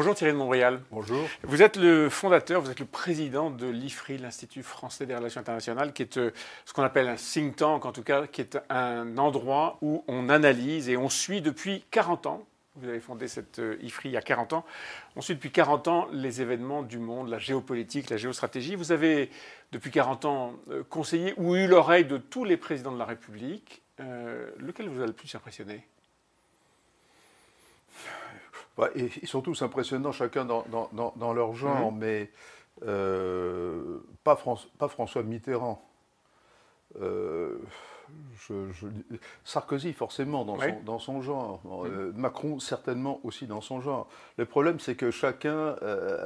Bonjour Thierry de Montréal. Bonjour. Vous êtes le fondateur, vous êtes le président de l'IFRI, l'Institut français des relations internationales, qui est euh, ce qu'on appelle un think tank, en tout cas, qui est un endroit où on analyse et on suit depuis 40 ans. Vous avez fondé cette euh, IFRI il y a 40 ans. On suit depuis 40 ans les événements du monde, la géopolitique, la géostratégie. Vous avez, depuis 40 ans, euh, conseillé ou eu l'oreille de tous les présidents de la République. lequel vous a le plus impressionné? Ils sont tous impressionnants, chacun dans, leur genre, mais euh, pas, François Mitterrand. Euh, Sarkozy, forcément, dans, son, genre. Euh, Macron, certainement aussi dans son genre. Le problème, c'est que chacun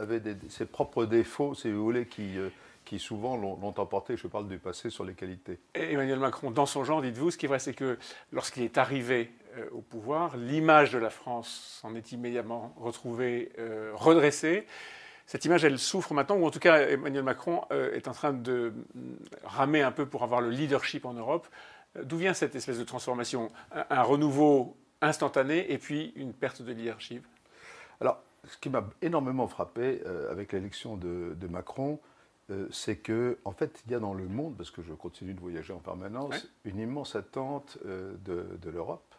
avait ses propres défauts, si vous voulez, qui, qui souvent l'ont emporté. Je parle du passé sur les qualités. Emmanuel Macron, dans son genre, dites-vous, ce qui est vrai, c'est que lorsqu'il est arrivé au pouvoir, l'image de la France s'en est immédiatement retrouvée euh, redressée. Cette image, elle souffre maintenant, ou en tout cas, Emmanuel Macron euh, est en train de ramer un peu pour avoir le leadership en Europe. D'où vient cette espèce de transformation? Un, renouveau instantané et puis une perte de leadership? Alors, ce qui m'a énormément frappé avec l'élection de, Macron, c'est que, en fait, il y a dans le monde, parce que je continue de voyager en permanence, une immense attente de, de l'Europe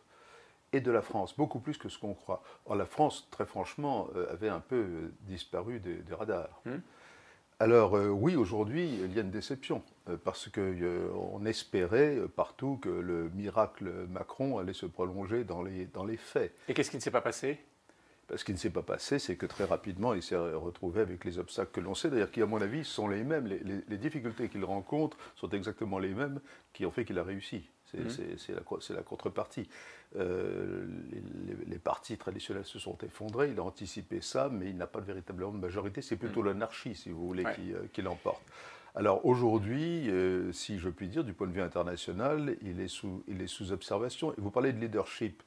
et de la France, beaucoup plus que ce qu'on croit. Or, la France, très franchement, euh, avait un peu euh, disparu des, radars. Hmm. Alors euh, oui, aujourd'hui, il y a une déception, parce qu'on espérait partout que le miracle Macron allait se prolonger dans les, dans les faits. Et qu'est-ce qui ne s'est pas passé? Ce qui ne s'est pas passé, c'est que très rapidement, il s'est retrouvé avec les obstacles que l'on sait, d'ailleurs qui, à mon avis, sont les mêmes. Les, difficultés qu'il rencontre sont exactement les mêmes qui ont fait qu'il a réussi. C'est mmh. la, la, contrepartie. Euh, les, partis traditionnels se sont effondrés, il a anticipé ça, mais il n'a pas véritablement de majorité. C'est plutôt mmh. l'anarchie, si vous voulez, euh, qui, l'emporte. Alors aujourd'hui, euh, si je puis dire, du point de vue international, il est sous, il est sous observation. Et vous parlez de leadership.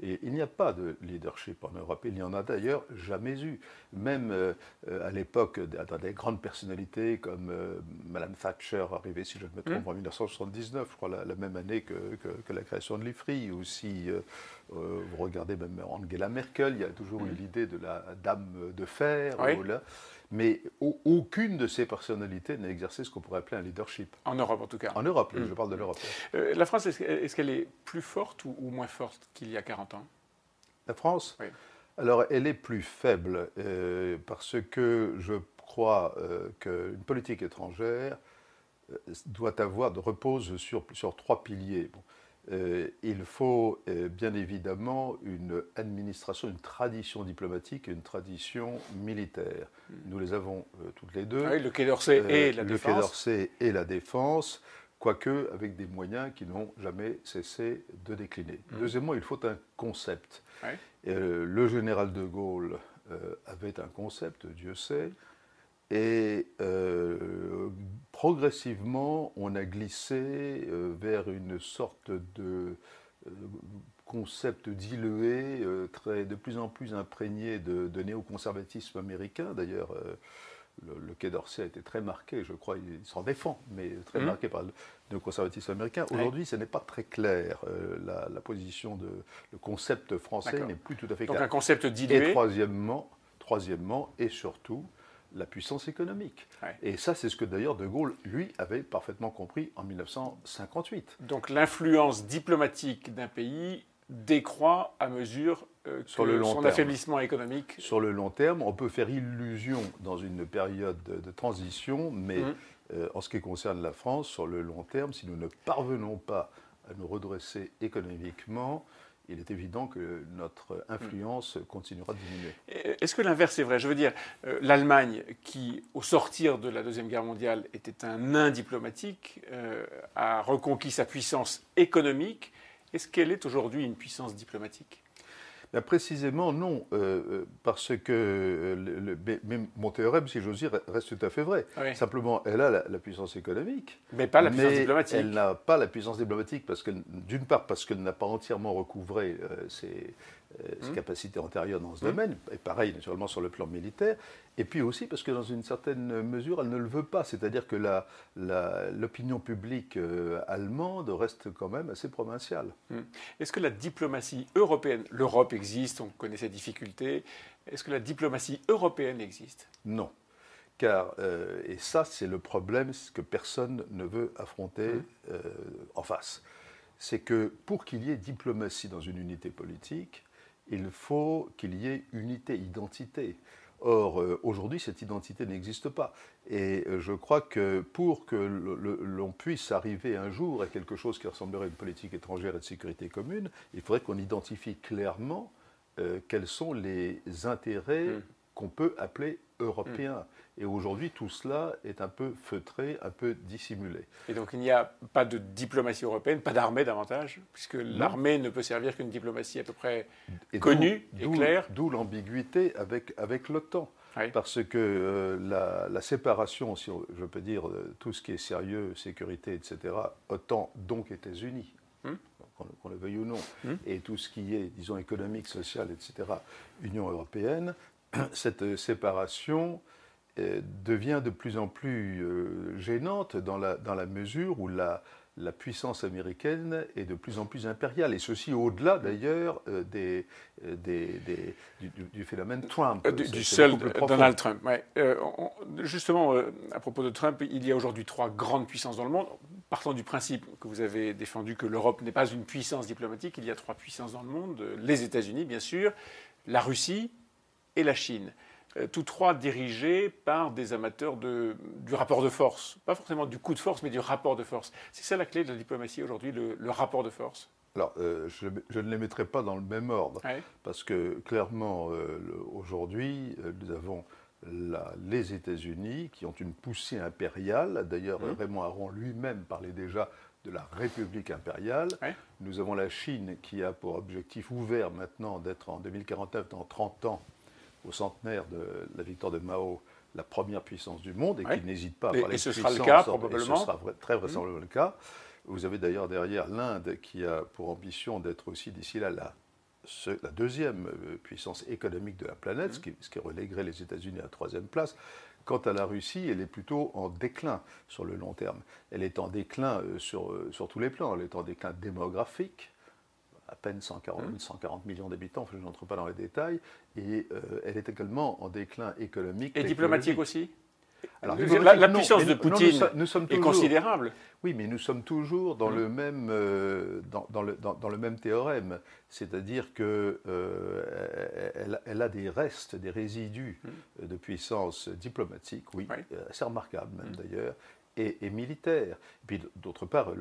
Et il n'y a pas de leadership en Europe. Il n'y en a d'ailleurs jamais eu. Même euh, à l'époque, dans des grandes personnalités comme euh, Madame Thatcher, arrivée, si je ne me trompe, mmh. en 1979, je crois la, même année que, la création de l'IFRI, ou si euh, vous regardez même Angela Merkel, il y a toujours eu mmh. l'idée de la dame de fer. Là mais aucune de ces personnalités n'a exercé ce qu'on pourrait appeler un leadership. En Europe, en tout cas. En Europe, je hmm. parle de l'Europe. Euh, la France, est-ce qu'elle est plus forte ou, moins forte qu'il y a 40 ans? La France? Oui. Alors, elle est plus faible euh, parce que je crois qu'une politique étrangère doit avoir, repose sur, sur trois piliers. Euh, il faut euh, bien évidemment une administration, une tradition diplomatique et une tradition militaire. Hmm. Nous les avons euh, toutes les deux. Ah le Quai d'Orsay et la défense. Le Quai d'Orsay et la défense, quoique avec des moyens qui n'ont jamais cessé de décliner. Hmm. Deuxièmement, il faut un concept. le général de Gaulle avait un concept, Dieu sait. Et euh, progressivement, on a glissé euh, vers une sorte de euh, concept dilué, très, de plus en plus imprégné de, néoconservatisme américain. D'ailleurs, le, Quai d'Orsay a été très marqué, je crois, il, s'en défend, mais très mmh. marqué par le néoconservatisme américain. Aujourd'hui, ce n'est pas très clair. La, position de le concept français n'est plus tout à fait clair. Donc un concept dilué. Et troisièmement, troisièmement et surtout, la puissance économique. Et ça, c'est ce que d'ailleurs De Gaulle, lui, avait parfaitement compris en 1958. Donc l'influence diplomatique d'un pays décroît à mesure euh, que le son affaiblissement économique. Sur le long terme, on peut faire illusion dans une période de, transition, mais mmh. euh, en ce qui concerne la France, sur le long terme, si nous ne parvenons pas à nous redresser économiquement, il est évident que notre influence continuera de diminuer. Est-ce que l'inverse est vrai? Je veux dire, euh, l'Allemagne, qui au sortir de la Deuxième Guerre mondiale était un nain diplomatique, euh, a reconquis sa puissance économique. Est-ce qu'elle est aujourd'hui une puissance diplomatique? Précisément, non, euh, euh, parce que euh, le, mon théorème, si j'ose dire, reste tout à fait vrai. Simplement, elle a la, puissance économique. Mais pas la puissance diplomatique. Elle n'a pas la puissance diplomatique, parce que, d'une part, parce qu'elle n'a pas entièrement recouvré ses, ses mmh. capacités antérieures dans ce mmh. domaine, et pareil naturellement sur le plan militaire, et puis aussi parce que dans une certaine mesure, elle ne le veut pas, c'est-à-dire que l'opinion publique allemande reste quand même assez provinciale. Est-ce que la diplomatie européenne, l'Europe existe, on connaît ses difficultés, est-ce que la diplomatie européenne existe? Non. Car, euh, et ça, c'est le problème que personne ne veut affronter euh, en face. C'est que pour qu'il y ait diplomatie dans une unité politique, il faut qu'il y ait unité, identité. Or, euh, aujourd'hui, cette identité n'existe pas. Et je crois que pour que l'on puisse arriver un jour à quelque chose qui ressemblerait à une politique étrangère et de sécurité commune, il faudrait qu'on identifie clairement quels sont les intérêts mmh. qu'on peut appeler européens. Et aujourd'hui, tout cela est un peu feutré, un peu dissimulé. Et donc, il n'y a pas de diplomatie européenne, pas d'armée davantage, puisque l'armée ne peut servir qu'une diplomatie à peu près connue et claire. D'où l'ambiguïté avec, avec l'OTAN. Parce que euh, la, séparation, si je peux dire, tout ce qui est sérieux, sécurité, etc., OTAN, donc États-Unis, hum. qu'on le veuille ou non, hum. et tout ce qui est, disons, économique, social, etc., Union européenne, cette séparation euh, devient de plus en plus euh, gênante dans la, dans la mesure où la, la puissance américaine est de plus en plus impériale, et ceci au-delà d'ailleurs euh, des, des, du, phénomène Trump. du, seul Donald Trump. justement, à propos de Trump, il y a aujourd'hui trois grandes puissances dans le monde. Partant du principe que vous avez défendu que l'Europe n'est pas une puissance diplomatique, il y a trois puissances dans le monde, les États-Unis bien sûr, la Russie et la Chine. Euh, tous trois dirigés par des amateurs de, du rapport de force. Pas forcément du coup de force, mais du rapport de force. C'est ça la clé de la diplomatie aujourd'hui, le, rapport de force? Alors, euh, je, ne les mettrai pas dans le même ordre, parce que clairement, euh, aujourd'hui, nous avons les États-Unis qui ont une poussée impériale. D'ailleurs, mmh. Raymond Aron lui-même parlait déjà de la République impériale. Nous avons la Chine qui a pour objectif ouvert maintenant d'être en 2049, dans 30 ans, au centenaire de la victoire de Mao, la première puissance du monde et qui n'hésite pas à parler et ce sera le cas, probablement. ce sera très mmh. vraisemblablement le cas. Vous avez d'ailleurs derrière l'Inde qui a pour ambition d'être aussi d'ici là la, la, deuxième euh, puissance économique de la planète, ce, qui, ce, qui, relèguerait les États-Unis à la troisième place. Quant à la Russie, elle est plutôt en déclin sur le long terme. Elle est en déclin euh, sur, euh, sur tous les plans. Elle est en déclin démographique, à peine 140, 140 mmh. millions d'habitants, je n'entre pas dans les détails, et euh, elle est également en déclin économique. Et diplomatique aussi alors, la, puissance de Poutine nous, sommes est considérable. Oui, mais nous sommes toujours dans, mmh. le, même, euh, dans, le, dans, le même théorème. C'est-à-dire qu'elle euh, elle, a des restes, des résidus mmh. de puissance diplomatique, oui, assez remarquables même d'ailleurs, et, militaire. Et puis d'autre part,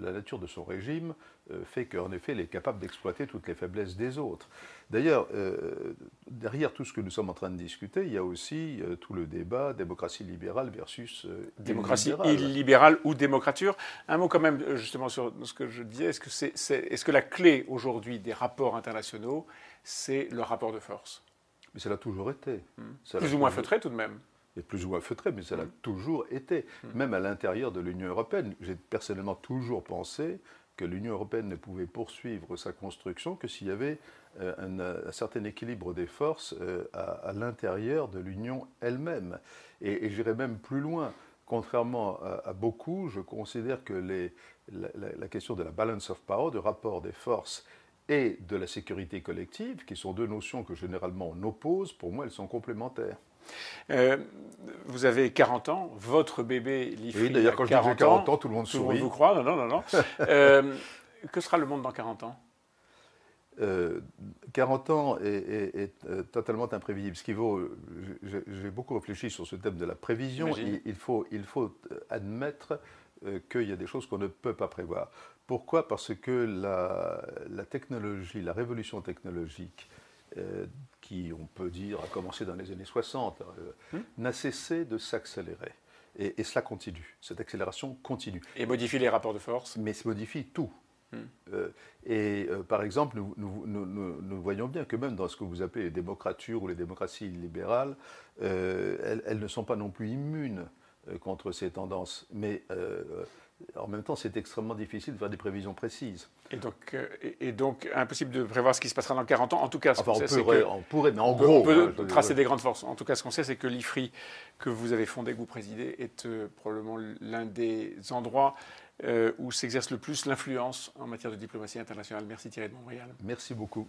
la nature de son régime euh, fait qu'en effet, il est capable d'exploiter toutes les faiblesses des autres. D'ailleurs, euh, derrière tout ce que nous sommes en train de discuter, il y a aussi euh, tout le débat démocratie libérale versus démocratie illibérale ou démocrature. Un mot quand même justement sur ce que je disais. Est-ce que, c'est, est, que la clé aujourd'hui des rapports internationaux, c'est le rapport de force? Mais ça l'a toujours été. Hmm. Plus ou moins feutré tout de même est plus ou moins feutré, mais ça l'a mm. toujours été. Mm. Même à l'intérieur de l'Union européenne, j'ai personnellement toujours pensé que l'Union européenne ne pouvait poursuivre sa construction que s'il y avait euh, un, certain équilibre des forces euh, à, l'intérieur de l'Union elle-même. Et, j'irai même plus loin. Contrairement à, beaucoup, je considère que les, la, la, question de la balance of power, du rapport des forces et de la sécurité collective, qui sont deux notions que généralement on oppose, pour moi elles sont complémentaires. Euh, vous avez 40 ans, votre bébé Lifri. Oui, d'ailleurs, quand 40 je dis 40 ans, tout le monde sourit. Tout le monde vous croit, non, non, non. non. euh, que sera le monde dans 40 ans? Euh, 40 ans est, euh, totalement imprévisible. Ce qui vaut, j'ai beaucoup réfléchi sur ce thème de la prévision. Il, faut, il faut admettre qu'il y a des choses qu'on ne peut pas prévoir. Pourquoi? Parce que la, la, technologie, la révolution technologique euh, qui, on peut dire, a commencé dans les années 60, euh, hmm. n'a cessé de s'accélérer. Et, cela continue, cette accélération continue. Et modifie les rapports de force Mais ça modifie tout. Hmm. Euh, et par exemple, nous, nous, voyons bien que même dans ce que vous appelez les démocratures ou les démocraties libérales, elles, elles, ne sont pas non plus immunes contre ces tendances. Mais en même temps, c'est extrêmement difficile de faire des prévisions précises. Et donc, euh, et, donc, impossible de prévoir ce qui se passera dans 40 ans. En tout cas, ce on, pourrait, mais en gros. On peut hein, tracer des grandes forces. En tout cas, ce qu'on sait, c'est que l'IFRI, que vous avez fondé, que vous présidez, est euh, probablement l'un des endroits euh, où s'exerce le plus l'influence en matière de diplomatie internationale. Merci Thierry de Montréal. Merci beaucoup.